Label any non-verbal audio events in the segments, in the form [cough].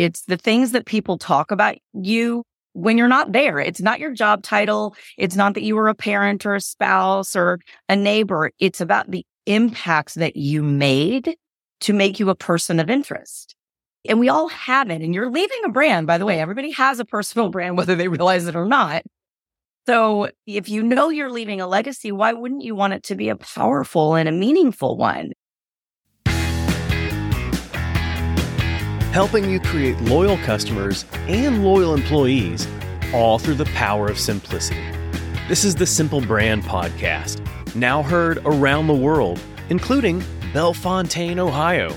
It's the things that people talk about you when you're not there. It's not your job title. It's not that you were a parent or a spouse or a neighbor. It's about the impacts that you made to make you a person of interest. And we all have it. And you're leaving a brand, by the way. Everybody has a personal brand, [laughs] whether they realize it or not. So if you know you're leaving a legacy, why wouldn't you want it to be a powerful and a meaningful one? Helping you create loyal customers and loyal employees, all through the power of simplicity. This is the Simple Brand Podcast, now heard around the world, including Bellefontaine, Ohio.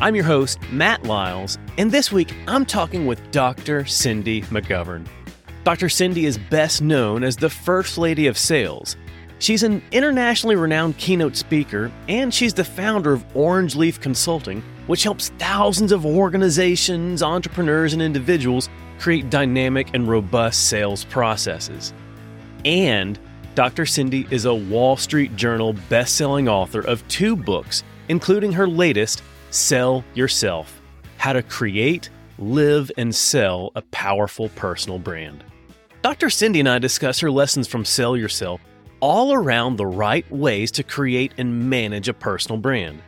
I'm your host, Matt Lyles, and this week I'm talking with Dr. Cindy McGovern. Dr. Cindy is best known as the First Lady of Sales. She's an internationally renowned keynote speaker, and she's the founder of Orange Leaf Consulting, which helps thousands of organizations, entrepreneurs, and individuals create dynamic and robust sales processes. And Dr. Cindy is a Wall Street Journal best-selling author of two books, including her latest, Sell Yourself: How to Create, Live, and Sell a Powerful Personal Brand. Dr. Cindy and I discuss her lessons from Sell Yourself all around the right ways to create and manage a personal brand.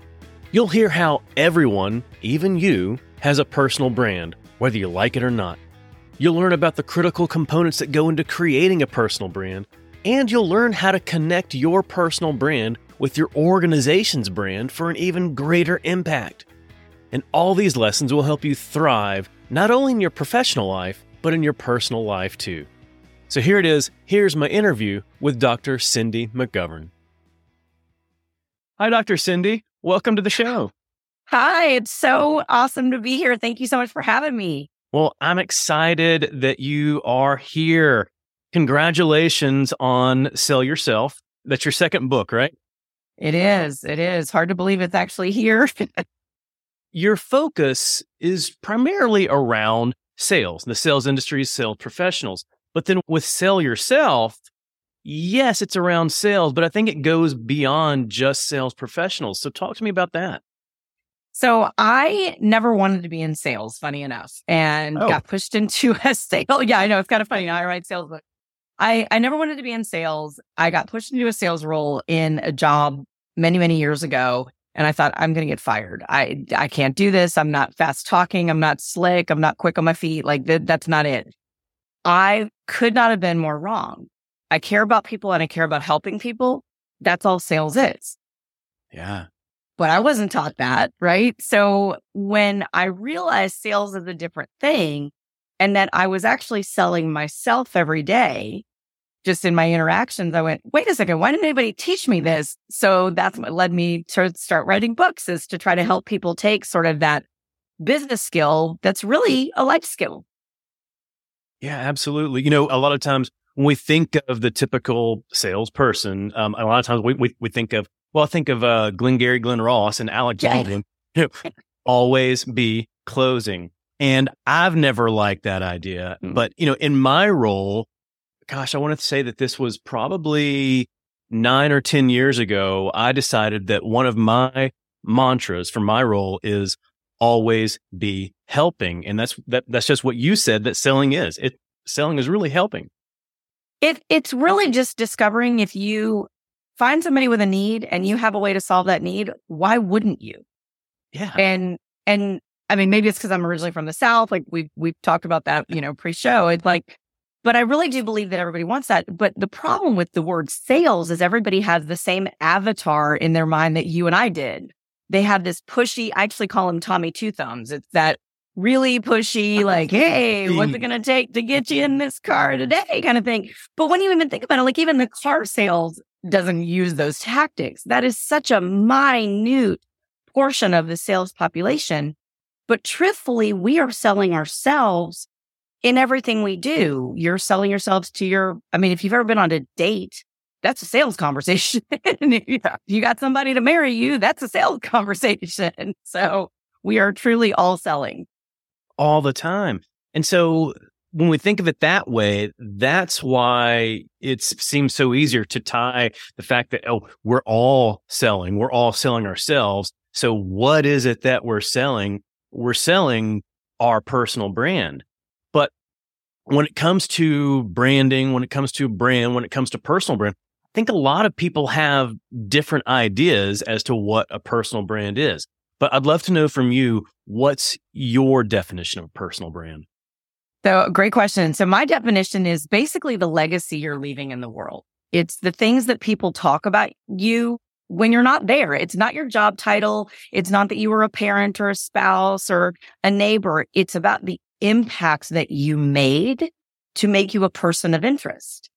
You'll hear how everyone, even you, has a personal brand, whether you like it or not. You'll learn about the critical components that go into creating a personal brand, and you'll learn how to connect your personal brand with your organization's brand for an even greater impact. And all these lessons will help you thrive not only in your professional life, but in your personal life too. So here it is. Here's my interview with Dr. Cindy McGovern. Hi, Dr. Cindy. Welcome to the show. Hi, it's so awesome to be here. Thank you so much for having me. Well, I'm excited that you are here. Congratulations on Sell Yourself. That's your second book, right? It is. It is. Hard to believe it's actually here. [laughs] your focus is primarily around sales, the sales industry, sales professionals. But then with sell yourself, yes, it's around sales, but I think it goes beyond just sales professionals. So talk to me about that. So I never wanted to be in sales, funny enough, and oh. got pushed into a [laughs] sale. Oh, yeah, I know it's kind of funny. Now I write sales books. I, I never wanted to be in sales. I got pushed into a sales role in a job many, many years ago. And I thought, I'm going to get fired. I, I can't do this. I'm not fast talking. I'm not slick. I'm not quick on my feet. Like th- that's not it. I could not have been more wrong. I care about people and I care about helping people. That's all sales is. Yeah. But I wasn't taught that, right? So when I realized sales is a different thing and that I was actually selling myself every day, just in my interactions, I went, wait a second, why didn't anybody teach me this? So that's what led me to start writing books is to try to help people take sort of that business skill that's really a life skill yeah, absolutely. You know, a lot of times when we think of the typical salesperson, um, a lot of times we, we, we think of, well, I think of uh, Glengarry Glen Ross and Alec Baldwin, know, always be closing. And I've never liked that idea. Mm. But, you know, in my role, gosh, I want to say that this was probably nine or 10 years ago. I decided that one of my mantras for my role is always be helping. And that's that that's just what you said that selling is. It selling is really helping. It it's really just discovering if you find somebody with a need and you have a way to solve that need, why wouldn't you? Yeah. And and I mean maybe it's because I'm originally from the South. Like we've we've talked about that, you know, pre-show. It's like but I really do believe that everybody wants that. But the problem with the word sales is everybody has the same avatar in their mind that you and I did they have this pushy, I actually call him Tommy Two Thumbs. It's that really pushy, like, hey, what's it going to take to get you in mm-hmm. this car today kind of thing. But when you even think about it, like even the car sales doesn't use those tactics. That is such a minute portion of the sales population. But truthfully, we are selling ourselves in everything we do. You're selling yourselves to your, I mean, if you've ever been on a date, that's a sales conversation. [laughs] you got somebody to marry you, that's a sales [laughs] conversation. So we are truly all selling all the time. And so when we think of it that way, that's why it seems so easier to tie the fact that, oh, we're all selling, we're all selling ourselves. So what is it that we're selling? We're selling our personal brand. But when it comes to branding, when it comes to brand, when it comes to personal brand, I think a lot of people have different ideas as to what a personal brand is. But I'd love to know from you what's your definition of a personal brand? So, great question. So, my definition is basically the legacy you're leaving in the world. It's the things that people talk about you when you're not there. It's not your job title. It's not that you were a parent or a spouse or a neighbor. It's about the impacts that you made to make you a person of interest.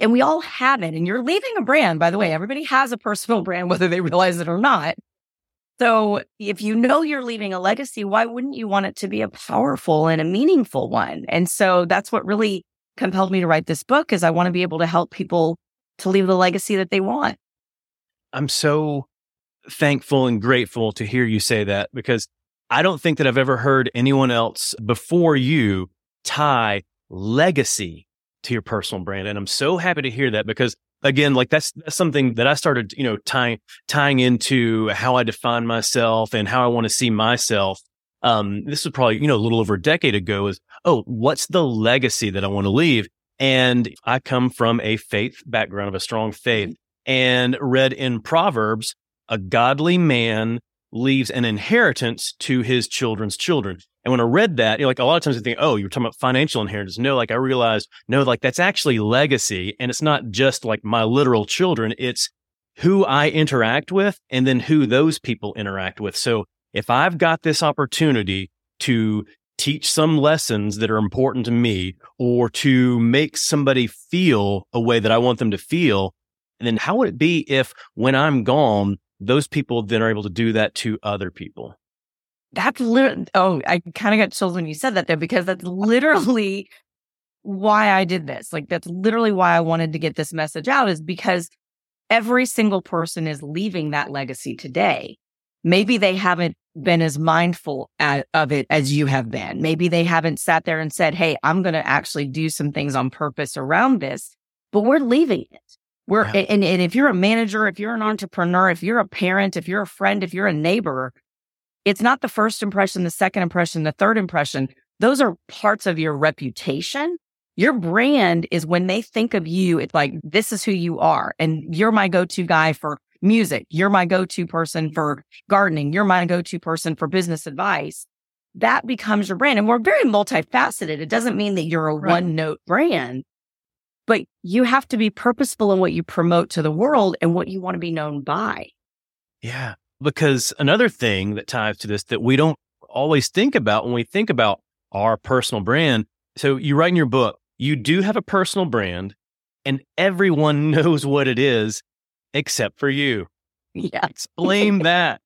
And we all have it. And you're leaving a brand, by the way. Everybody has a personal [laughs] brand, whether they realize it or not. So if you know you're leaving a legacy, why wouldn't you want it to be a powerful and a meaningful one? And so that's what really compelled me to write this book is I want to be able to help people to leave the legacy that they want. I'm so thankful and grateful to hear you say that because I don't think that I've ever heard anyone else before you tie legacy to your personal brand. And I'm so happy to hear that because again, like that's, that's something that I started, you know, tying, tying into how I define myself and how I want to see myself. Um, this was probably, you know, a little over a decade ago is, oh, what's the legacy that I want to leave? And I come from a faith background of a strong faith and read in Proverbs, a godly man leaves an inheritance to his children's children. And when I read that, you know, like a lot of times I think, oh, you're talking about financial inheritance. No, like I realized, no, like that's actually legacy. And it's not just like my literal children. It's who I interact with and then who those people interact with. So if I've got this opportunity to teach some lessons that are important to me or to make somebody feel a way that I want them to feel, then how would it be if when I'm gone, those people then are able to do that to other people? That's literally, oh, I kind of got chills when you said that though, because that's literally why I did this. Like, that's literally why I wanted to get this message out is because every single person is leaving that legacy today. Maybe they haven't been as mindful at, of it as you have been. Maybe they haven't sat there and said, Hey, I'm going to actually do some things on purpose around this, but we're leaving it. We're, yeah. and, and if you're a manager, if you're an entrepreneur, if you're a parent, if you're a friend, if you're a neighbor, it's not the first impression, the second impression, the third impression. Those are parts of your reputation. Your brand is when they think of you, it's like, this is who you are. And you're my go to guy for music. You're my go to person for gardening. You're my go to person for business advice. That becomes your brand. And we're very multifaceted. It doesn't mean that you're a right. one note brand, but you have to be purposeful in what you promote to the world and what you want to be known by. Yeah. Because another thing that ties to this that we don't always think about when we think about our personal brand. So you write in your book, you do have a personal brand and everyone [laughs] knows what it is except for you. Yeah. Explain [laughs] that.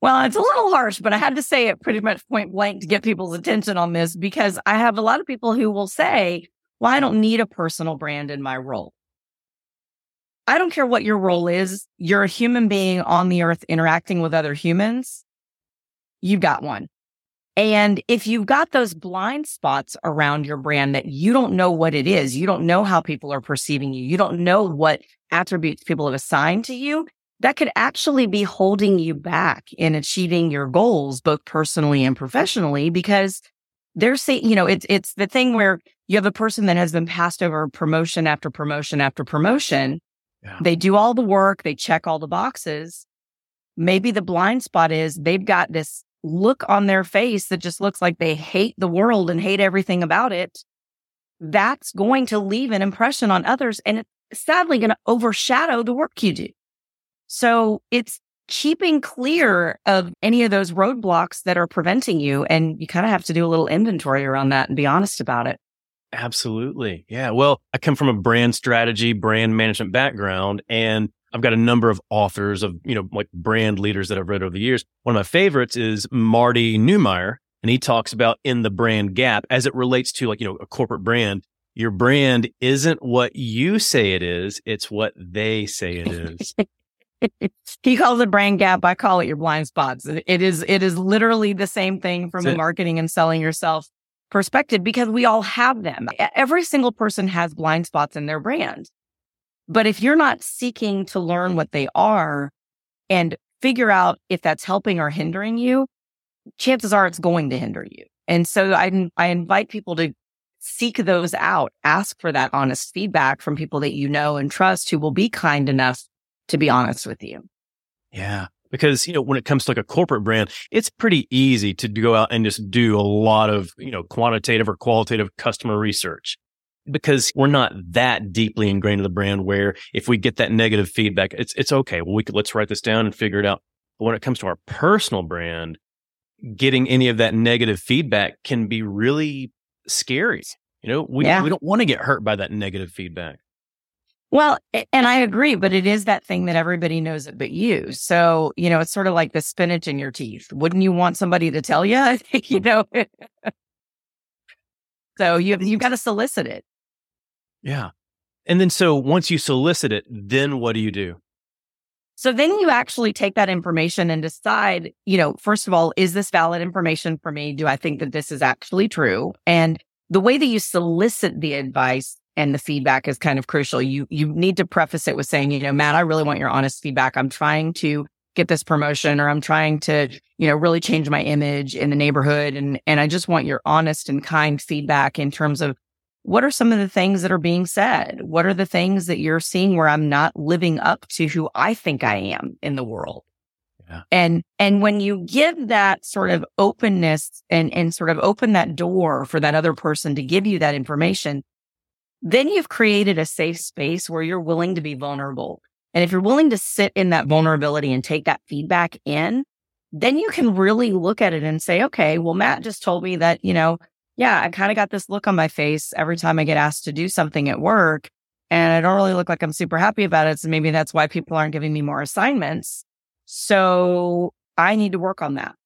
Well, it's a little harsh, but I had to say it pretty much point blank to get people's attention on this because I have a lot of people who will say, well, I don't need a personal brand in my role. I don't care what your role is. You're a human being on the earth interacting with other humans. You've got one. And if you've got those blind spots around your brand that you don't know what it is, you don't know how people are perceiving you, you don't know what attributes people have assigned to you, that could actually be holding you back in achieving your goals, both personally and professionally, because they're saying, you know, it's, it's the thing where you have a person that has been passed over promotion after promotion after promotion yeah. They do all the work, they check all the boxes. Maybe the blind spot is they've got this look on their face that just looks like they hate the world and hate everything about it. That's going to leave an impression on others and it's sadly going to overshadow the work you do. So it's keeping clear of any of those roadblocks that are preventing you. And you kind of have to do a little inventory around that and be honest about it. Absolutely. Yeah. Well, I come from a brand strategy, brand management background, and I've got a number of authors of, you know, like brand leaders that I've read over the years. One of my favorites is Marty Neumeier, and he talks about in the brand gap as it relates to like, you know, a corporate brand. Your brand isn't what you say it is, it's what they say it is. [laughs] he calls it brand gap. I call it your blind spots. It is, it is literally the same thing from marketing and selling yourself perspective because we all have them. Every single person has blind spots in their brand. But if you're not seeking to learn what they are and figure out if that's helping or hindering you, chances are it's going to hinder you. And so I, I invite people to seek those out, ask for that honest feedback from people that you know and trust who will be kind enough to be honest with you. Yeah. Because, you know, when it comes to like a corporate brand, it's pretty easy to go out and just do a lot of, you know, quantitative or qualitative customer research because we're not that deeply ingrained in the brand where if we get that negative feedback, it's, it's okay. Well, we could, let's write this down and figure it out. But when it comes to our personal brand, getting any of that negative feedback can be really scary. You know, we, yeah. we don't want to get hurt by that negative feedback. Well, and I agree, but it is that thing that everybody knows it but you. So, you know, it's sort of like the spinach in your teeth. Wouldn't you want somebody to tell you? [laughs] you know, [laughs] so you you've got to solicit it. Yeah. And then so once you solicit it, then what do you do? So then you actually take that information and decide, you know, first of all, is this valid information for me? Do I think that this is actually true? And the way that you solicit the advice and the feedback is kind of crucial. You you need to preface it with saying, you know, Matt, I really want your honest feedback. I'm trying to get this promotion or I'm trying to, you know, really change my image in the neighborhood and and I just want your honest and kind feedback in terms of what are some of the things that are being said? What are the things that you're seeing where I'm not living up to who I think I am in the world? Yeah. And and when you give that sort of openness and and sort of open that door for that other person to give you that information, then you've created a safe space where you're willing to be vulnerable. And if you're willing to sit in that vulnerability and take that feedback in, then you can really look at it and say, okay, well, Matt just told me that, you know, yeah, I kind of got this look on my face every time I get asked to do something at work. And I don't really look like I'm super happy about it. So maybe that's why people aren't giving me more assignments. So I need to work on that.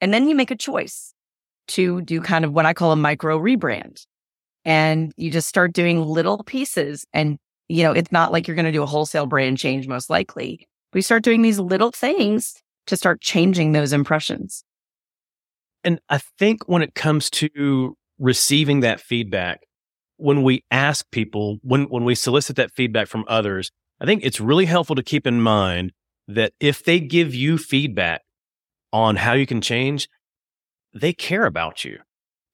And then you make a choice to do kind of what I call a micro rebrand and you just start doing little pieces. And, you know, it's not like you're going to do a wholesale brand change, most likely. We start doing these little things to start changing those impressions. And I think when it comes to receiving that feedback, when we ask people, when, when we solicit that feedback from others, I think it's really helpful to keep in mind that if they give you feedback on how you can change, they care about you.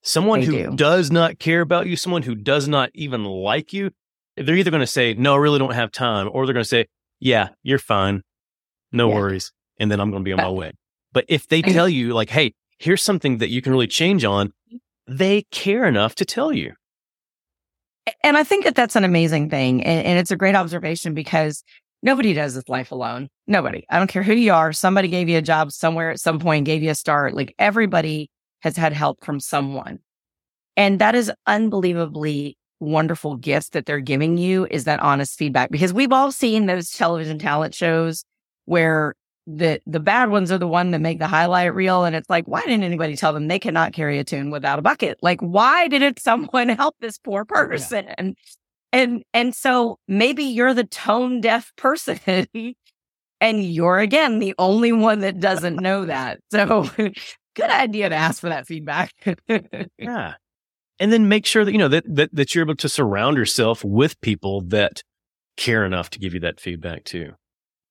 Someone they who do. does not care about you, someone who does not even like you, they're either going to say, no, I really don't have time, or they're going to say, yeah, you're fine. No yeah. worries. And then I'm going to be on my way. But if they tell you, like, hey, here's something that you can really change on, they care enough to tell you. And I think that that's an amazing thing. And, and it's a great observation because nobody does this life alone. Nobody. I don't care who you are. Somebody gave you a job somewhere at some point, gave you a start. Like everybody has had help from someone. And that is unbelievably wonderful gift that they're giving you is that honest feedback because we've all seen those television talent shows where the the bad ones are the one that make the highlight reel and it's like why didn't anybody tell them they cannot carry a tune without a bucket like why didn't [laughs] someone help this poor person yeah. and and and so maybe you're the tone deaf person [laughs] and you're again the only one that doesn't know that so [laughs] good idea to ask for that feedback. [laughs] yeah. And then make sure that, you know, that, that, that you're able to surround yourself with people that care enough to give you that feedback too.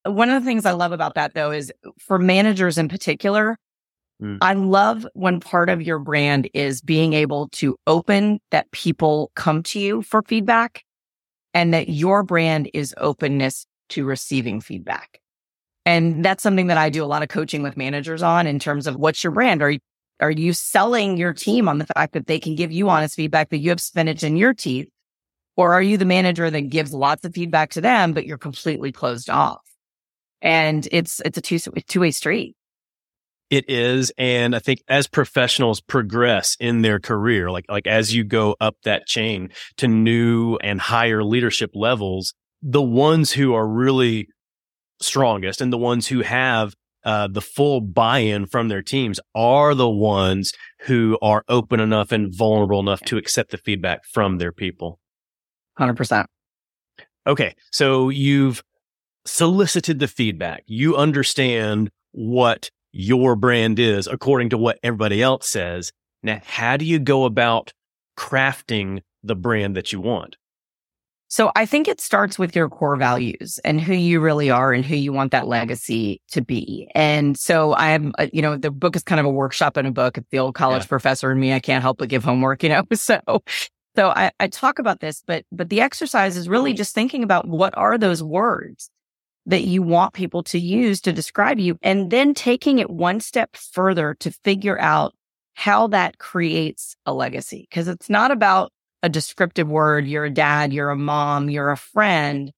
One of the things I love about that though is for managers in particular, mm. I love when part of your brand is being able to open that people come to you for feedback and that your brand is openness to receiving feedback. And that's something that I do a lot of coaching with managers on in terms of what's your brand? Are you, are you selling your team on the fact that they can give you honest feedback that you have spinach in your teeth? Or are you the manager that gives lots of feedback to them, but you're completely closed off? And it's, it's a two, two way street. It is. And I think as professionals progress in their career, like, like as you go up that chain to new and higher leadership levels, the ones who are really strongest and the ones who have uh, the full buy-in from their teams are the ones who are open enough and vulnerable enough to accept the feedback from their people. 100%. Okay. So you've solicited the feedback. You understand what your brand is according to what everybody else says. Now, how do you go about crafting the brand that you want? So I think it starts with your core values and who you really are and who you want that legacy to be. And so I am, uh, you know, the book is kind of a workshop in a book. It's the old college yeah. professor in me. I can't help but give homework, you know? [laughs] So, so I, I talk about this, but, but the exercise is really just thinking about what are those words that you want people to use to describe you and then taking it one step further to figure out how that creates a legacy. Cause it's not about a descriptive word. You're a dad, you're a mom, you're a friend.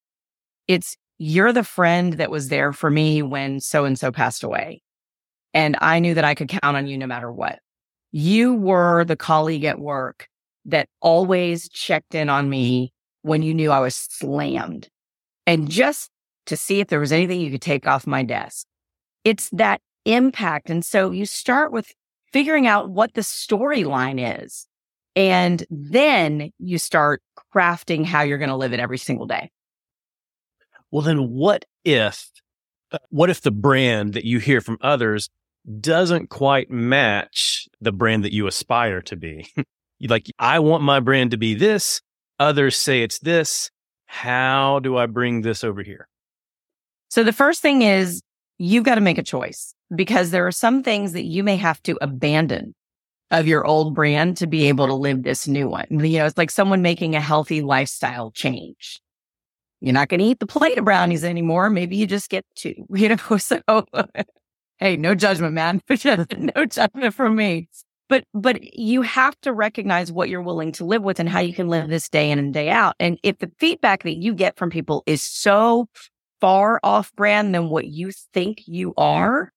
It's you're the friend that was there for me when so and so passed away. And I knew that I could count on you no matter what. You were the colleague at work that always checked in on me when you knew I was slammed and just to see if there was anything you could take off my desk. It's that impact. And so you start with figuring out what the storyline is. And then you start crafting how you're going to live it every single day. Well, then what if, what if the brand that you hear from others doesn't quite match the brand that you aspire to be? [laughs] like, I want my brand to be this. Others say it's this. How do I bring this over here? So the first thing is you've got to make a choice because there are some things that you may have to abandon of your old brand to be mm-hmm. able to live this new one. You know, it's like someone making a healthy lifestyle change. You're not going to eat the plate of brownies anymore. Maybe you just get two, [laughs] you know, so [laughs] hey, no judgment, man. [laughs] no judgment from me. But, but you have to recognize what you're willing to live with and how you can live this day in and day out. And if the feedback that you get from people is so far off brand than what you think you mm-hmm. are,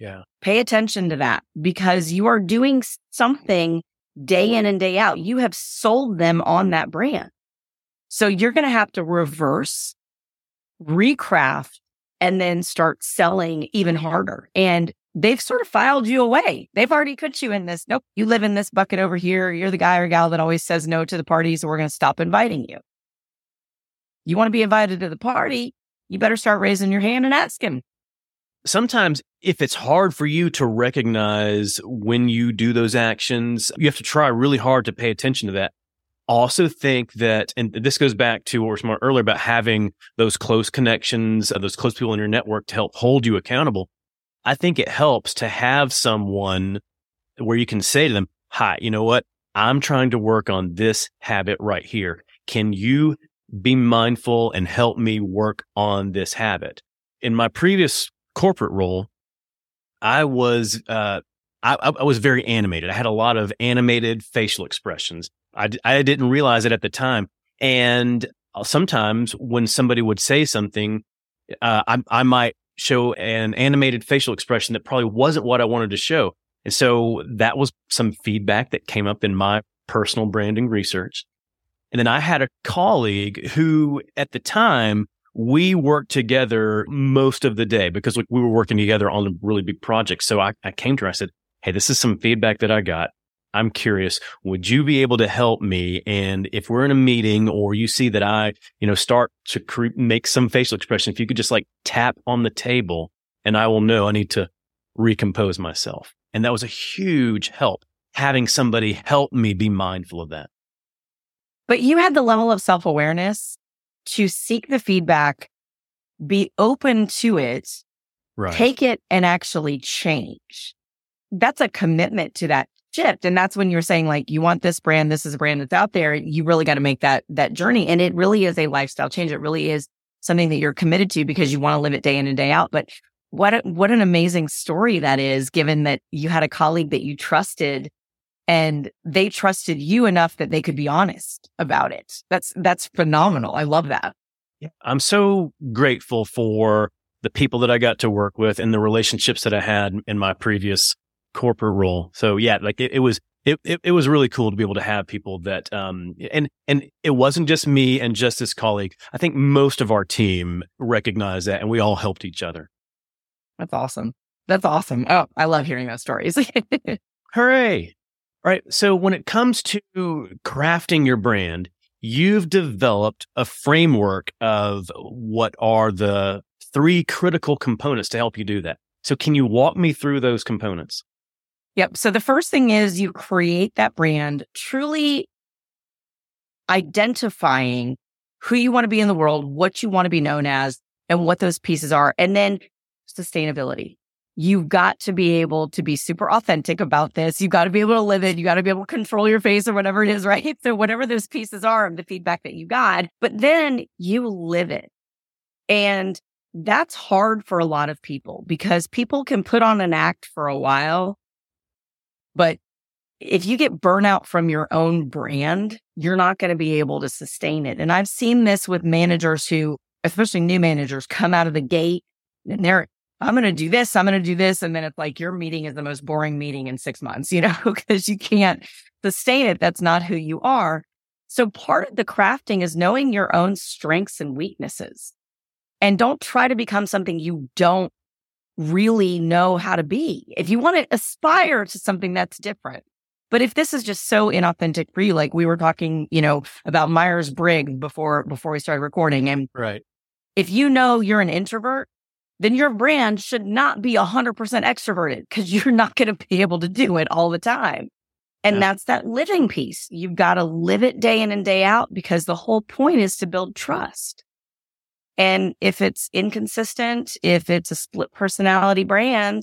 yeah. Pay attention to that because you are doing something day in and day out. You have sold them on that brand. So you're going to have to reverse, recraft, and then start selling even harder. And they've sort of filed you away. They've already put you in this. Nope, you live in this bucket over here. You're the guy or gal that always says no to the parties. So we're going to stop inviting you. You want to be invited to the party? You better start raising your hand and asking sometimes if it's hard for you to recognize when you do those actions, you have to try really hard to pay attention to that. Also think that, and this goes back to what we were earlier about having those close connections, uh, those close people in your network to help hold you accountable. I think it helps to have someone where you can say to them, hi, you know what? I'm trying to work on this habit right here. Can you be mindful and help me work on this habit? In my previous corporate role, I was uh, I, I, was very animated. I had a lot of animated facial expressions. I, I didn't realize it at the time. And uh, sometimes when somebody would say something, uh, I, I might show an animated facial expression that probably wasn't what I wanted to show. And so that was some feedback that came up in my personal branding research. And then I had a colleague who at the time we worked together most of the day because like, we were working together on a really big project. So I, I came to her, I said, Hey, this is some feedback that I got. I'm curious, would you be able to help me? And if we're in a meeting or you see that I, you know, start to make some facial expression, if you could just like tap on the table and I will know I need to recompose myself. And that was a huge help having somebody help me be mindful of that. But you had the level of self awareness to seek the feedback, be open to it, right. take it and actually change. That's a commitment to that shift. And that's when you're saying like, you want this brand, this is a brand that's out there. You really got to make that, that journey. And it really is a lifestyle change. It really is something that you're committed to because you want to live it day in and day out. But what, a, what an amazing story that is, given that you had a colleague that you trusted and they trusted you enough that they could be honest about it. That's that's phenomenal. I love that. Yeah. I'm so grateful for the people that I got to work with and the relationships that I had in my previous corporate role. So yeah, like it, it was it, it, it was really cool to be able to have people that um and and it wasn't just me and just this colleague. I think most of our team recognized that and we all helped each other. That's awesome. That's awesome. Oh, I love hearing those stories. [laughs] Hooray. Right. So when it comes to crafting your brand, you've developed a framework of what are the three critical components to help you do that. So can you walk me through those components? Yep. So the first thing is you create that brand truly identifying who you want to be in the world, what you want to be known as, and what those pieces are. And then sustainability. You've got to be able to be super authentic about this. You've got to be able to live it. You got to be able to control your face or whatever it is, [laughs] right? So whatever those pieces are of the feedback that you got, but then you live it. And that's hard for a lot of people because people can put on an act for a while, but if you get burnout from your own brand, you're not going to be able to sustain it. And I've seen this with managers who, especially new managers, come out of the gate and they're, I'm going to do this, I'm going to do this. And then it's like your meeting is the most boring meeting in six months, [laughs] you know, because you can't sustain it. That's not who you are. So part of the crafting is knowing your own strengths and weaknesses. And don't try to become something you don't really know how to be. If you want to aspire to something that's different, but if this is just so inauthentic for you, like we were talking, you know, about Myers Briggs before before we started recording, and right, if you know you're an introvert, then your brand should not be hundred percent extroverted because [laughs] you're not going to be able to do it all the time. And yeah. that's that living piece. You've got to live it day in and day out because the whole point is to build trust. And if it's inconsistent, if it's a split personality brand,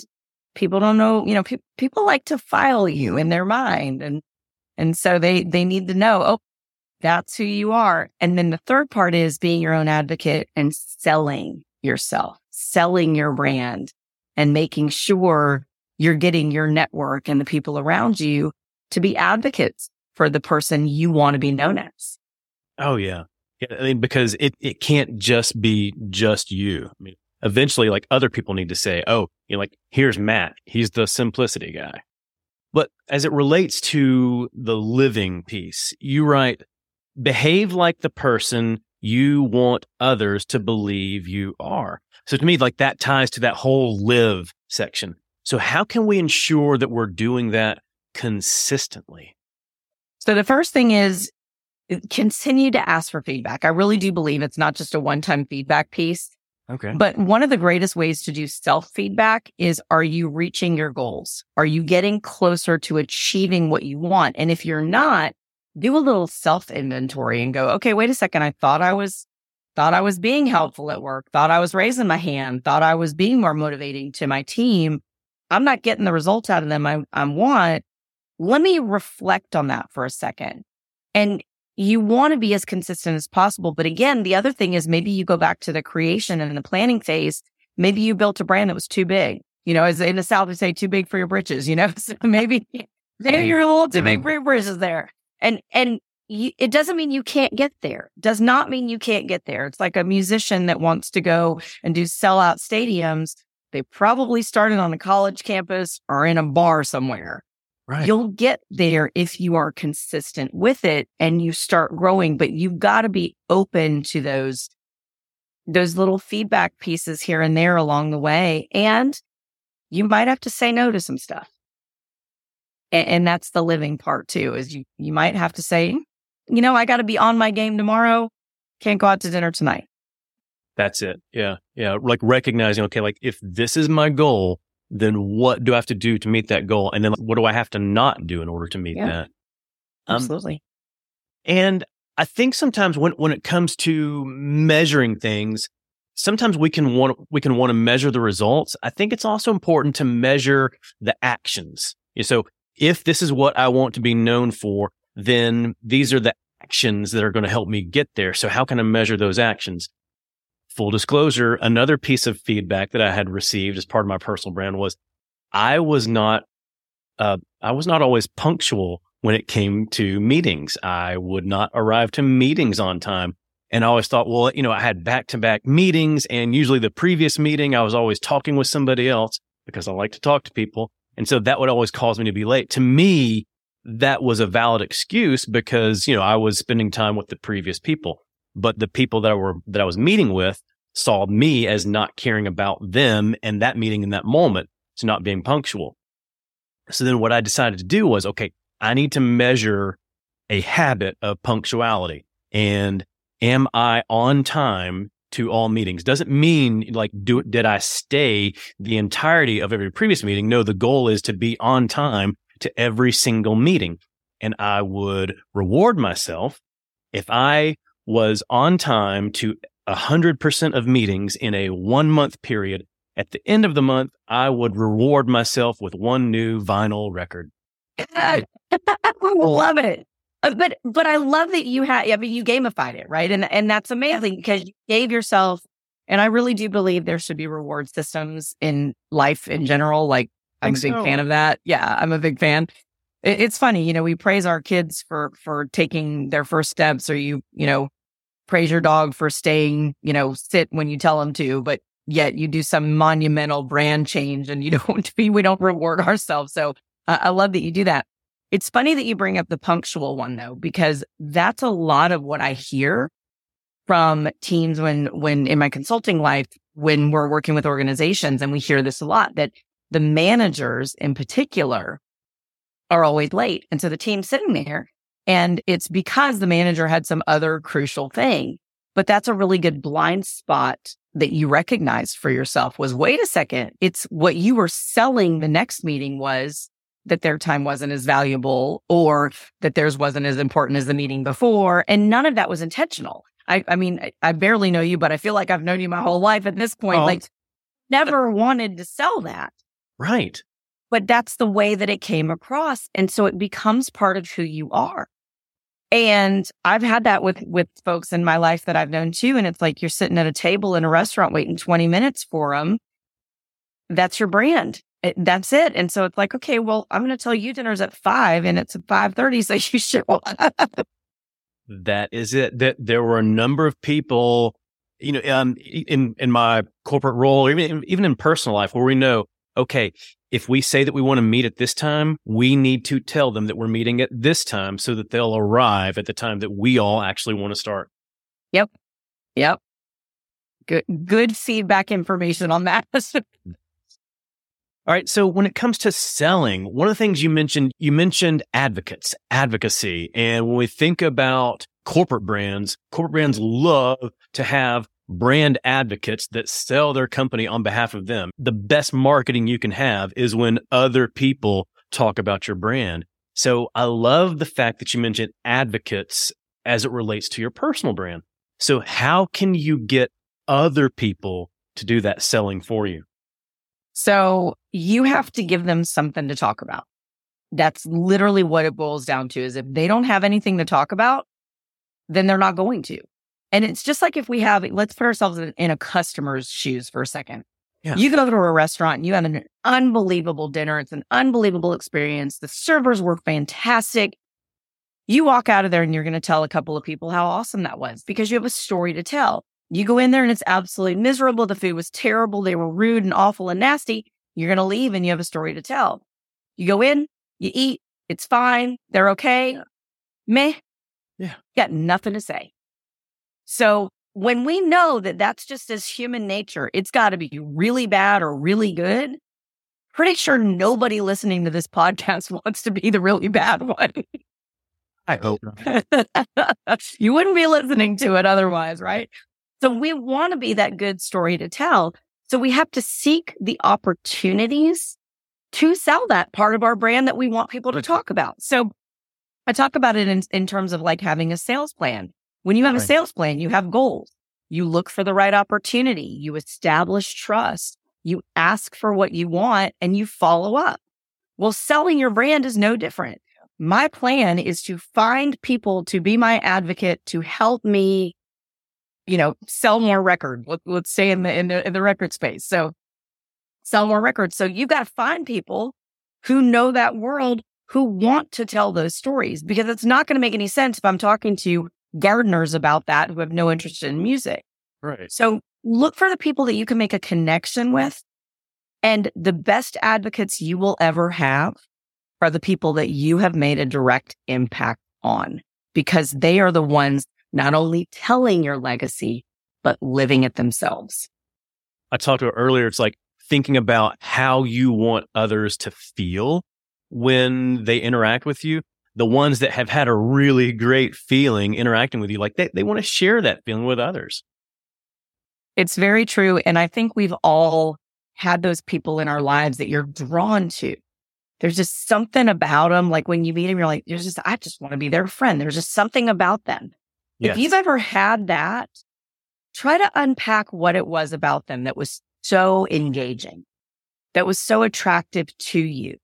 people don't know, you know, pe- people like to file you in their mind. And, and so they, they need to know, oh, that's who you are. And then the third part is being your own advocate and selling yourself, selling your brand and making sure you're getting your network and the people around you to be advocates for the person you want to be known as. Oh yeah. yeah I mean, because it, it can't just be just you. I mean, eventually like other people need to say, oh, you know, like here's Matt. He's the simplicity guy. But as it relates to the living piece, you write, behave like the person you want others to believe you are. So to me, like that ties to that whole live section. So how can we ensure that we're doing that consistently? So the first thing is uh, continue to ask for feedback. I really do believe it's not just a one time feedback piece. Okay. But one of the greatest ways to do self feedback is are you reaching your goals? Are you getting closer to achieving what you want? And if you're not, do a little self inventory and go, okay, wait a second. I thought I was, thought I was being helpful at work, thought I was raising my hand, thought I was being more motivating to my team. I'm not getting the results out of them I, I want. Let me reflect on that for a second. And you want to be as consistent as possible. But again, the other thing is maybe you go back to the creation and the planning phase. Maybe you built a brand that was too big. You know, as in the South, they say too big for your britches, you know? [laughs] So maybe, maybe you're a little too big for your britches there. And, and you, it doesn't mean you can't get there. Does not mean you can't get there. It's like a musician that wants to go and do sell out stadiums. They probably started on a college campus or in a bar somewhere. Right. You'll get there if you are consistent with it and you start growing, but you've got to be open to those, those little feedback pieces here and there along the way. And you might have to say no to some stuff. And, and that's the living part too, is you, you might have to say, you know, I got to be on my game tomorrow. Can't go out to dinner tonight. That's it. Yeah. Yeah. Like recognizing, okay, like if this is my goal, then what do I have to do to meet that goal? And then what do I have to not do in order to meet yeah, that? Um, absolutely. And I think sometimes when, when it comes to measuring things, sometimes we can want, we can want to measure the results. I think it's also important to measure the actions. So if this is what I want to be known for, then these are the actions that are going to help me get there. So how can I measure those actions? full disclosure, another piece of feedback that I had received as part of my personal brand was I was not, uh, I was not always punctual when it came to meetings. I would not arrive to meetings on time. And I always thought, well, you know, I had back to back meetings and usually the previous meeting, I was always talking with somebody else because I like to talk to people. And so that would always cause me to be late. To me, that was a valid excuse because, you know, I was spending time with the previous people but the people that were that I was meeting with saw me as not caring about them and that meeting in that moment to not being punctual. So then what I decided to do was, okay, I need to measure a habit of punctuality and am I on time to all meetings? Doesn't mean like, do, did I stay the entirety of every previous meeting? No, the goal is to be on time to every single meeting. And I would reward myself if I was on time to 100% of meetings in a one month period. At the end of the month, I would reward myself with one new vinyl record. I [laughs] love it. Uh, but but I love that you had I mean you gamified it, right? And and that's amazing because you gave yourself and I really do believe there should be reward systems in life in general. Like I'm a big so. fan of that. Yeah, I'm a big fan. It, it's funny, you know, we praise our kids for for taking their first steps or you, you know, praise your dog for staying, you know, sit when you tell them to, but yet you do some monumental brand change and you [laughs] don't we don't reward ourselves. So uh, I love that you do that. It's funny that you bring up the punctual one though, because that's a lot of what I hear from teams when, when in my consulting life, when we're working with organizations and we hear this a lot that the managers in particular are always late. And so the team's sitting there and it's because the manager had some other crucial thing. But that's a really good blind spot that you recognized for yourself was wait a second. It's what you were selling the next meeting was that their time wasn't as valuable or that theirs wasn't as important as the meeting before. And none of that was intentional. I, I mean, I, I barely know you, but I feel like I've known you my whole life at this point. Oh. Like, never wanted to sell that. Right. But that's the way that it came across. And so it becomes part of who you are. And I've had that with, with folks in my life that I've known too. And it's like you're sitting at a table in a restaurant waiting 20 minutes for them. That's your brand. That's it. And so it's like, okay, well, I'm going to tell you dinner's at five and it's at 530. [laughs] So you should. [laughs] that is it. That there were a number of people, you know, um, in, in my corporate role, even, even in personal life where we know, okay, if we say that we want to meet at this time, we need to tell them that we're meeting at this time so that they'll arrive at the time that we all actually want to start. Yep. Yep. Good, good feedback information on that. [laughs] All right. So when it comes to selling, one of the things you mentioned, you mentioned advocates, advocacy. And when we think about corporate brands, corporate brands love to have brand advocates that sell their company on behalf of them. The best marketing you can have is when other people talk about your brand. So I love the fact that you mentioned advocates as it relates to your personal brand. So how can you get other people to do that selling for you? So you have to give them something to talk about. That's literally what it boils down to is if they don't have anything to talk about, then they're not going to. And it's just like if we have, let's put ourselves in, in a customer's shoes for a second. Yeah. You go to a restaurant and you have an unbelievable dinner. It's an unbelievable experience. The servers were fantastic. You walk out of there and you're going to tell a couple of people how awesome that was because you have a story to tell. You go in there and it's absolutely miserable. The food was terrible. They were rude and awful and nasty. You're going to leave and you have a story to tell. You go in, you eat, it's fine. They're okay. Yeah. Meh. Yeah. Got nothing to say. So when we know that that's just as human nature, it's got to be really bad or really good. Pretty sure nobody listening to this podcast [laughs] wants to be the really bad one. I hope [laughs] you wouldn't be listening to it otherwise, right? So we want to be that good story to tell. So we have to seek the opportunities to sell that part of our brand that we want people to talk about. So I talk about it in, in terms of like having a sales plan. When you have right. a sales plan, you have goals. You look for the right opportunity. You establish trust. You ask for what you want and you follow up. Well, selling your brand is no different. My plan is to find people to be my advocate to help me you know, sell more record. Let, us say in the, in the in the record space. So sell more records. So you've got to find people who know that world who want to tell those stories because it's not going to make any sense if I'm talking to gardeners about that who have no interest in music. Right. So look for the people that you can make a connection with. And the best advocates you will ever have are the people that you have made a direct impact on because they are the ones not only telling your legacy, but living it themselves. I talked about earlier. It's like thinking about how you want others to feel when they interact with you. The ones that have had a really great feeling interacting with you, like they, they want to share that feeling with others. It's very true. And I think we've all had those people in our lives that you're drawn to. There's just something about them. Like when you meet them, you're like, there's just, I just want to be their friend. There's just something about them. Yes. If you've ever had that, try to unpack what it was about them that was so engaging, that was so attractive to you.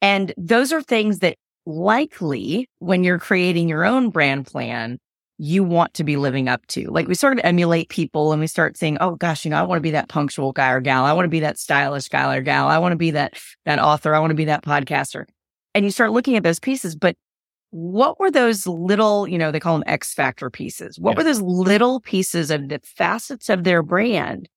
And those are things that likely when you're creating your own brand plan, you want to be living up to. Like we sort of emulate people and we start saying, Oh gosh, you know, I want to be that punctual guy or gal. I want to be that stylish guy or gal. I want to be that, that author. I want to be that podcaster. And you start looking at those pieces, but what were those little, you know, they call them X factor pieces. What Yeah. were those little pieces of the facets of their brand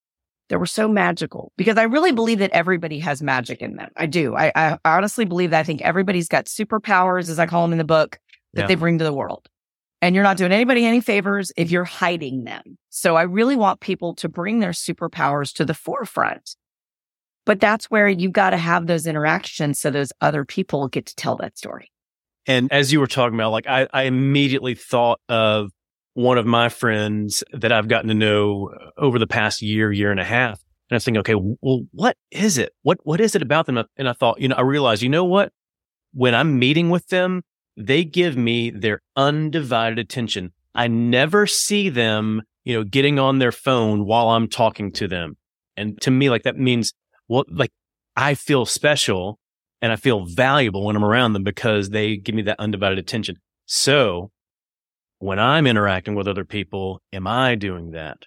that were so magical? Because I really believe that everybody has magic in them. I do. I, I honestly believe that I think everybody's got superpowers, as I call them in the book, that Yeah. they bring to the world. And you're not doing anybody any favors if you're hiding them. So I really want people to bring their superpowers to the forefront. But that's where you've got to have those interactions so those other people get to tell that story. And as you were talking about, like I, I immediately thought of one of my friends that I've gotten to know uh, over the past year, year and a half. And I was thinking, okay, well, what is it? What what is it about them? And I thought, you know, I realized, you know what? When I'm meeting with them, they give me their undivided attention. I never see them, you know, getting on their phone while I'm talking to them. And to me, like that means, well, like I feel special and I feel valuable when I'm around them because they give me that undivided attention. So when I'm interacting with other people, am I doing that?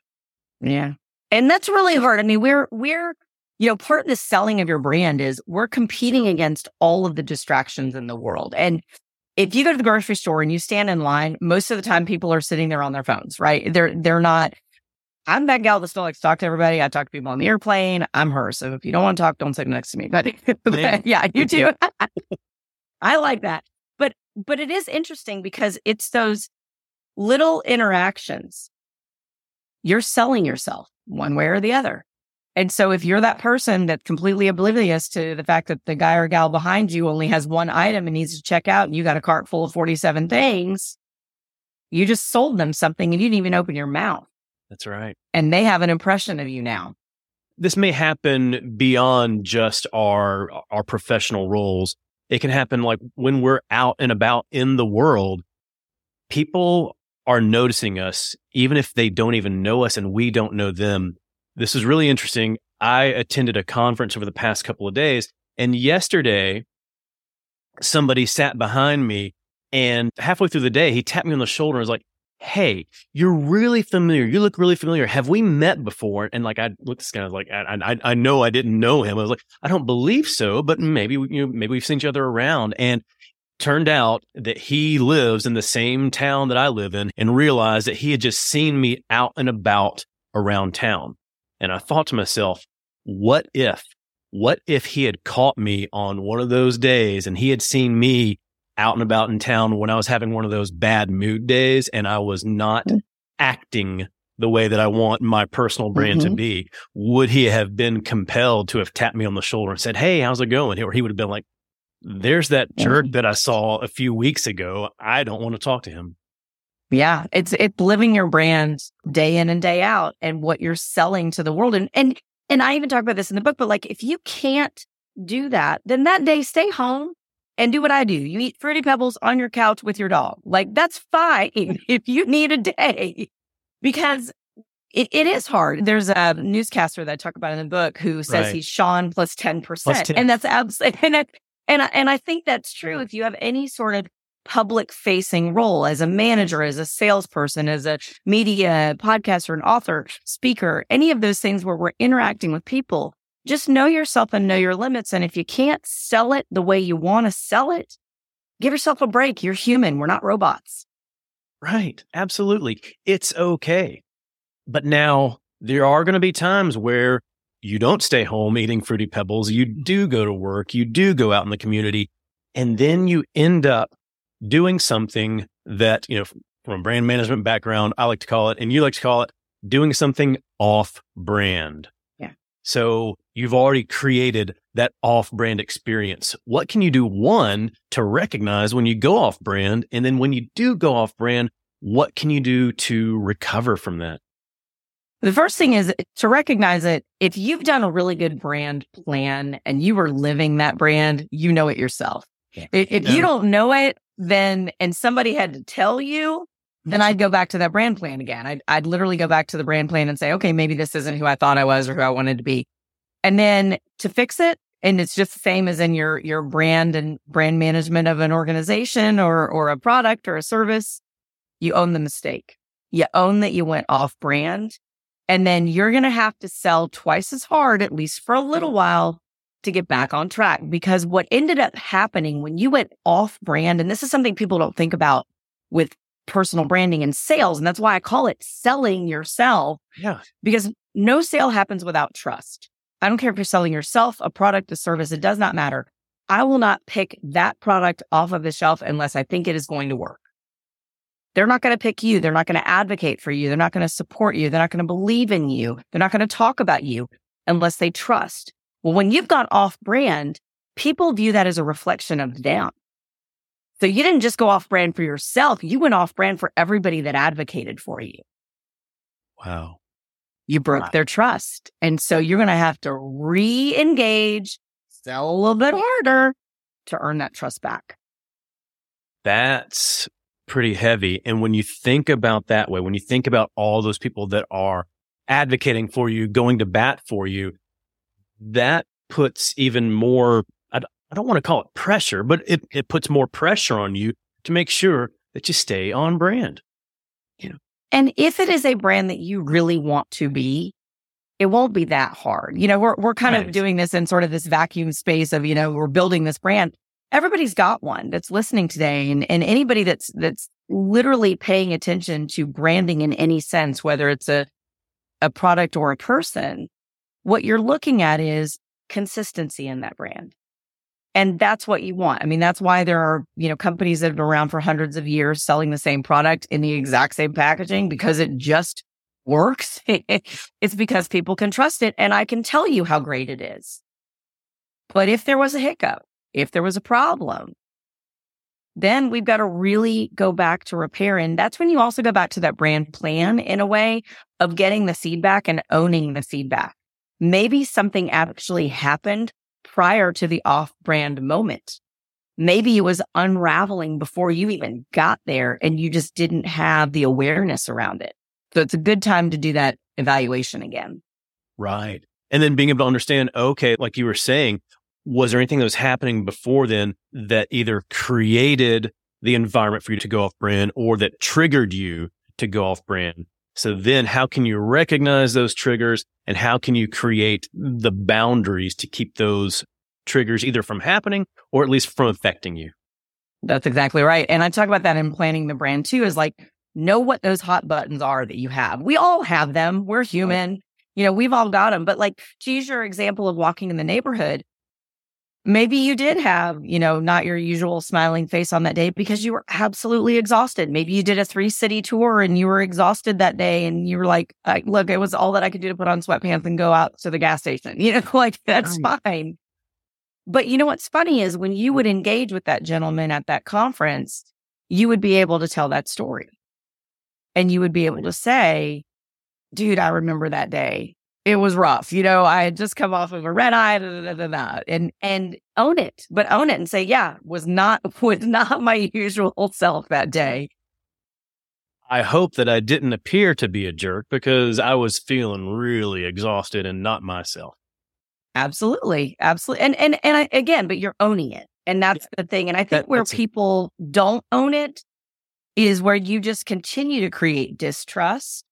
Yeah. And that's really hard. I mean, we're, we're, you know, part of the selling of your brand is we're competing against all of the distractions in the world. And if you go to the grocery store and you stand in line, most of the time people are sitting there on their phones, right? They're, they're not, I'm that gal that still likes to talk to everybody. I talk to people on the airplane. I'm her. So if you don't want to talk, don't sit next to me. [laughs] But, Yeah. [laughs] yeah, you too. [laughs] I like that. But, but it is interesting because it's those little interactions. You're selling yourself one way or the other. And so if you're that person that's completely oblivious to the fact that the guy or gal behind you only has one item and needs to check out and you got a cart full of 47 things, you just sold them something and you didn't even open your mouth. That's right. And they have an impression of you now. This may happen beyond just our uh, our professional roles. It can happen like when we're out and about in the world. People are noticing us even if they don't even know us and we don't know them. This is really interesting. I attended a conference over the past couple of days and yesterday somebody sat behind me and halfway through the day he tapped me on the shoulder and was like, Hey, you're really familiar. You look really familiar. Have we met before? And like, I looked this guy, I was like, I, I, I know I didn't know him. I was like, I don't believe so, but maybe, you know, maybe we've seen each other around. And turned out that he lives in the same town that I live in and realized that he had just seen me out and about around town. And I thought to myself, what if, what if he had caught me on one of those days and he had seen me out and about in town when I was having one of those bad mood days and I was not Mm. acting the way that I want my personal brand to Mhm. be, would he have been compelled to have tapped me on the shoulder and said, Hey, how's it going? Or he would have been like, there's that jerk that I saw a few weeks ago. I don't want to talk to him. Yeah. It's, it's living your brand day in and day out and what you're selling to the world. And, and, and I even talk about this in the book, but like, if you can't do that, then that day stay home and do what I do. You eat fruity pebbles on your couch with your dog. Like that's fine [laughs] if you need a day [laughs] because it, it is hard. There's a newscaster that I talk about in the book who says Right. he's Sean plus 10%. Plus 10. And that's absolutely, [laughs] and I, and I, and I think that's true. If you have any sort of public facing role as a manager, as a salesperson, as a media podcaster, an author, speaker, any of those things where we're interacting with people, just know yourself and know your limits. And if you can't sell it the way you want to sell it, give yourself a break. You're human. We're not robots. Right. Absolutely. It's okay. But now there are going to be times where you don't stay home eating fruity pebbles. You do go to work. You do go out in the community and then you end up doing something that, you know, from a brand management background, I like to call it, and you like to call it doing something off brand. Yeah. So you've already created that off brand experience. What can you do? One, to recognize when you go off brand. And then when you do go off brand, what can you do to recover from that? The first thing is to recognize it. If you've done a really good brand plan and you are living that brand, you know it yourself. Yeah. If, if Yeah. you don't know it, then, and somebody had to tell you, then I'd go back to that brand plan again. I'd, I'd literally go back to the brand plan and say, okay, maybe this isn't who I thought I was or who I wanted to be. And then to fix it, and it's just the same as in your your brand and brand management of an organization or or a product or a service, you own the mistake. You own that you went off brand. And then you're going to have to sell twice as hard, at least for a little while, to get back on track. Because what ended up happening when you went off brand, and this is something people don't think about with personal branding and sales. And that's why I call it selling yourself. Yeah. Because no sale happens without trust. I don't care if you're selling yourself, a product, a service, it does not matter. I will not pick that product off of the shelf unless I think it is going to work. They're not going to pick you. They're not going to advocate for you. They're not going to support you. They're not going to believe in you. They're not going to talk about you unless they trust. Well, when you've gone off brand, people view that as a reflection of them. So you didn't just go off brand for yourself. You went off brand for everybody that advocated for you. Wow. You broke Wow. their trust. And so you're going to have to re engage, sell a little bit harder to earn that trust back. That's pretty heavy. And when you think about that way, when you think about all those people that are advocating for you, going to bat for you, that puts even more—I don't want to call it pressure, but it, it puts more pressure on you to make sure that you stay on brand. And if it is a brand that you really want to be, it won't be that hard. You know, we're we're kind Right. of doing this in sort of this vacuum space of, you know, we're building this brand. Everybody's got one that's listening today and, and anybody that's that's literally paying attention to branding in any sense, whether it's a a product or a person, what you're looking at is consistency in that brand. And that's what you want. I mean, that's why there are, you know, companies that have been around for hundreds of years selling the same product in the exact same packaging because it just works. [laughs] it's because people can trust it. And I can tell you how great it is. But if there was a hiccup, if there was a problem, then we've got to really go back to repair. And that's when you also go back to that brand plan in a way of getting the feedback and owning the feedback. Maybe something actually happened prior to the off brand moment. Maybe it was unraveling before you even got there and you just didn't have the awareness around it. So it's a good time to do that evaluation again. Right. And then being able to understand, okay, like you were saying, was there anything that was happening before then that either created the environment for you to go off brand or that triggered you to go off brand? So then how can you recognize those triggers and how can you create the boundaries to keep those triggers either from happening or at least from affecting you? That's exactly right. And I talk about that in planning the brand too, is like know what those hot buttons are that you have. We all have them. We're human. You know, we've all got them. But like to use your example of walking in the neighborhood, maybe you did have, you know, not your usual smiling face on that day because you were absolutely exhausted. Maybe you did a three city tour and you were exhausted that day and you were like, look, it was all that I could do to put on sweatpants and go out to the gas station. [laughs] You know, like that's fine. But you know what's funny is when you would engage with that gentleman at that conference, you would be able to tell that story. And you would be able to say, dude, I remember that day. It was rough. You know, I had just come off of a red eye, da, da, da, da, and and own it, but own it and say, yeah, was not [laughs] was not my usual self that mm-hmm. day. I hope that I didn't appear to be a jerk because I was feeling really exhausted and not myself. Absolutely. Absolutely. And and and I, again, but you're owning it. And that's the thing. And I think That- where that's it. people don't own it is where you just continue to create distrust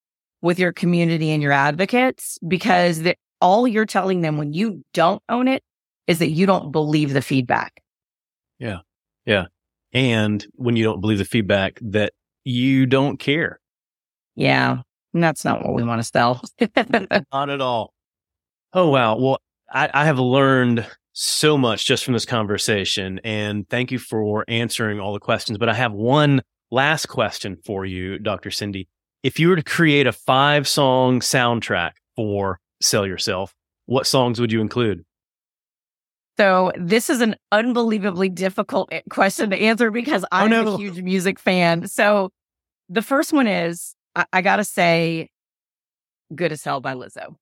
with your community and your advocates because the, all you're telling them when you don't own it is that you don't believe the feedback. Yeah. Yeah. And when you don't believe the feedback that you don't care. Yeah. And that's not what we want to sell. [laughs] Not at all. Oh, wow. Well, I, I have learned so much just from this conversation. And thank you for answering all the questions. But I have one last question for you, Dr. Cindy. If you were to create a five song soundtrack for Sell Yourself, what songs would you include? So this is an unbelievably difficult eh, question to answer because oh, I'm no. a huge music fan. So the first one is I, I gotta say, "Good as Hell" by Lizzo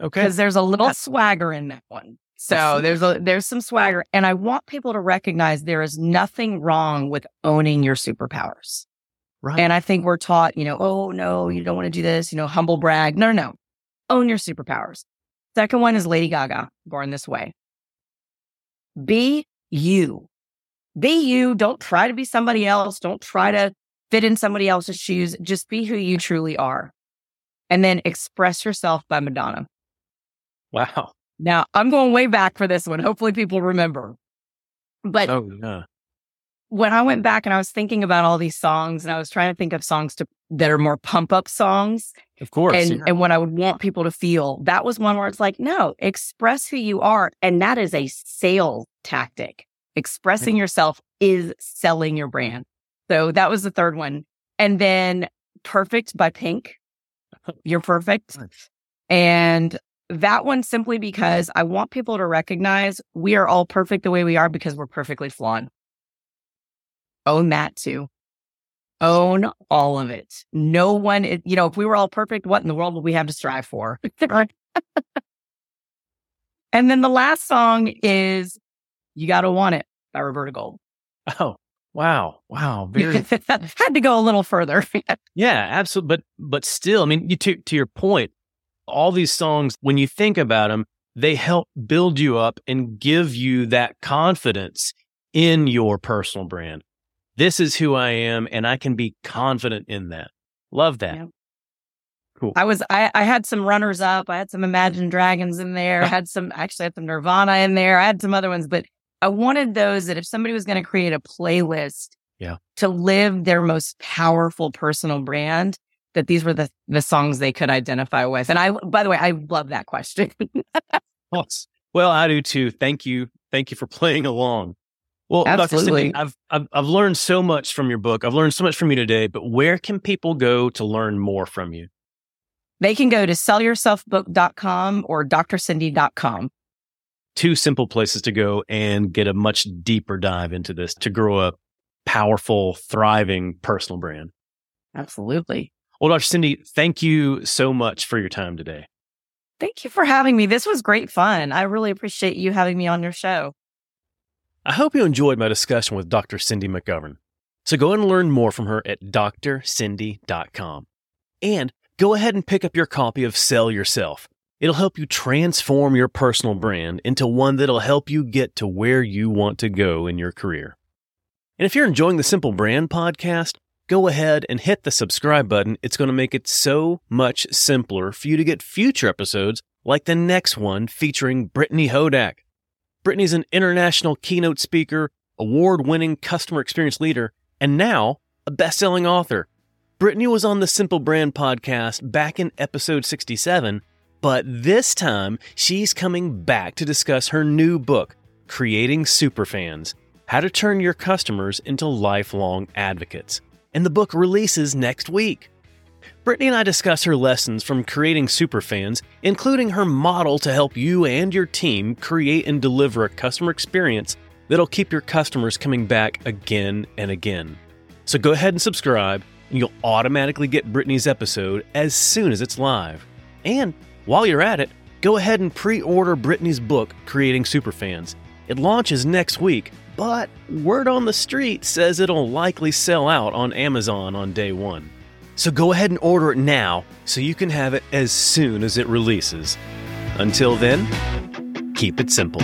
Okay. because there's a little swagger in that one. So there's a there's some swagger, and I want people to recognize there is nothing wrong with owning your superpowers. Right. And I think we're taught, you know, oh no, you don't want to do this, you know, humble brag. No, no, no. Own your superpowers. Second one is Lady Gaga, Born This Way. Be you. Be you. Don't try to be somebody else. Don't try to fit in somebody else's shoes. Just be who you truly are. And then express yourself by Madonna. Wow. Now, I'm going way back for this one. Hopefully, people remember. But Oh, yeah. When I went back and I was thinking about all these songs and I was trying to think of songs to, that are more pump up songs Of course. and, yeah. and what I would want people to feel, that was one where it's like, no, express who you are. And that is a sales tactic. Expressing yourself is selling your brand. So that was the third one. And then Perfect by Pink. [laughs] You're perfect. Nice. And that one simply because I want people to recognize we are all perfect the way we are because we're perfectly flawed. Own that too. Own all of it. No one, is- you know, if we were all perfect, what in the world would we have to strive for? [laughs] and then the last song is You Gotta Want It by Roberta Gold. Oh, wow. Wow. [laughs] Very Had to go a little further. [laughs] Yeah, absolutely. But but still, I mean, you, to to your point, all these songs, when you think about them, they help build you up and give you that confidence in your personal brand. This is who I am, and I can be confident in that. Love that. Yeah. Cool. I was I, I had some runners up. I had some Imagine Dragons in there. I [laughs] had some actually had some Nirvana in there. I had some other ones, but I wanted those that if somebody was going to create a playlist Yeah. to live their most powerful personal brand, that these were the the songs they could identify with. And I by the way, I love that question. [laughs] Well, I do too. Thank you. Thank you for playing along. Well, Dr. Absolutely. I've, I've I've learned so much from your book. I've learned so much from you today. But where can people go to learn more from you? they can go to sellyourselfbook.com or drcindy.com. two simple places to go and get a much deeper dive into this to grow a powerful, thriving personal brand. Absolutely. Well, Dr. Cindy, thank you so much for your time today. Thank you for having me. This was great fun. I really appreciate you having me on your show. I hope you enjoyed my discussion with Dr. Cindy McGovern. So go and learn more from her at drcindy.com. And go ahead and pick up your copy of Sell Yourself. It'll help you transform your personal brand into one that'll help you get to where you want to go in your career. And if you're enjoying the Simple Brand podcast, go ahead and hit the subscribe button. It's going to make it so much simpler for you to get future episodes like the next one featuring Brittany Hodak. Brittany's an international keynote speaker, award winning customer experience leader, and now a best selling author. Brittany was on the Simple Brand podcast back in episode 67, but this time she's coming back to discuss her new book, Creating Superfans How to Turn Your Customers into Lifelong Advocates. And the book releases next week. Brittany and I discuss her lessons from creating superfans, including her model to help you and your team create and deliver a customer experience that'll keep your customers coming back again and again. So go ahead and subscribe, and you'll automatically get Brittany's episode as soon as it's live. And while you're at it, go ahead and pre order Brittany's book, Creating Superfans. It launches next week, but word on the street says it'll likely sell out on Amazon on day one. So go ahead and order it now so you can have it as soon as it releases. Until then, keep it simple.